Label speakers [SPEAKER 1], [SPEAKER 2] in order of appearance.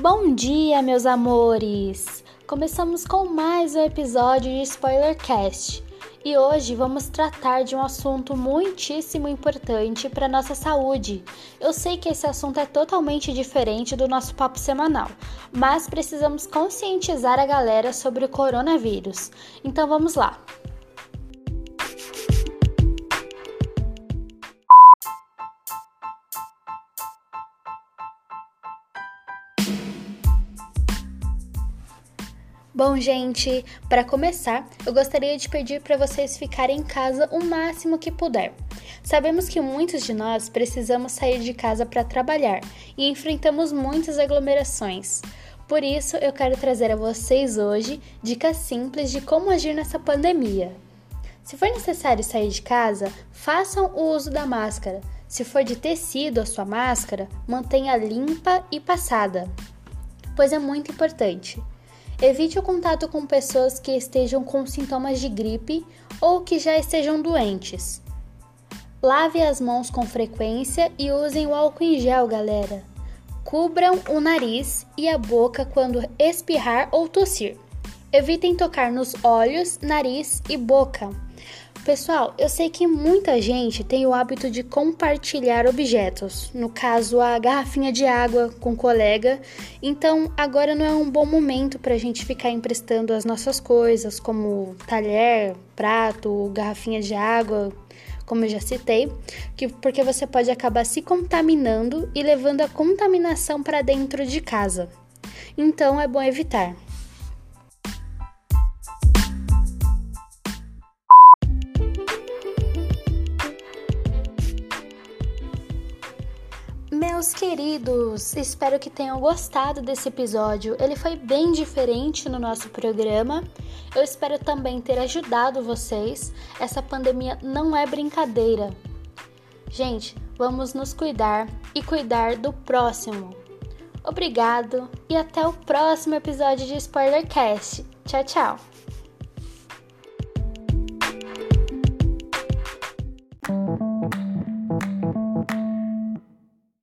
[SPEAKER 1] Bom dia, meus amores! Começamos com mais um episódio de Spoilercast e hoje vamos tratar de um assunto muitíssimo importante para nossa saúde. Eu sei que esse assunto é totalmente diferente do nosso papo semanal, mas precisamos conscientizar a galera sobre o coronavírus. Então vamos lá! Bom, gente, para começar, eu gostaria de pedir para vocês ficarem em casa o máximo que puder. Sabemos que muitos de nós precisamos sair de casa para trabalhar e enfrentamos muitas aglomerações. Por isso, eu quero trazer a vocês hoje dicas simples de como agir nessa pandemia. Se for necessário sair de casa, façam o uso da máscara. Se for de tecido a sua máscara, mantenha limpa e passada, pois é muito importante. Evite o contato com pessoas que estejam com sintomas de gripe ou que já estejam doentes. Lave as mãos com frequência e usem o álcool em gel, galera. Cubram o nariz e a boca quando espirrar ou tossir. Evitem tocar nos olhos, nariz e boca. Pessoal, eu sei que muita gente tem o hábito de compartilhar objetos, no caso a garrafinha de água com um colega, então agora não é um bom momento para a gente ficar emprestando as nossas coisas, como talher, prato, garrafinha de água, como eu já citei, que, porque você pode acabar se contaminando e levando a contaminação para dentro de casa. Então é bom evitar. Meus queridos, espero que tenham gostado desse episódio. Ele foi bem diferente no nosso programa. Eu espero também ter ajudado vocês. Essa pandemia não é brincadeira. Gente, vamos nos cuidar e cuidar do próximo. Obrigado e até o próximo episódio de Spoilercast. Tchau, tchau.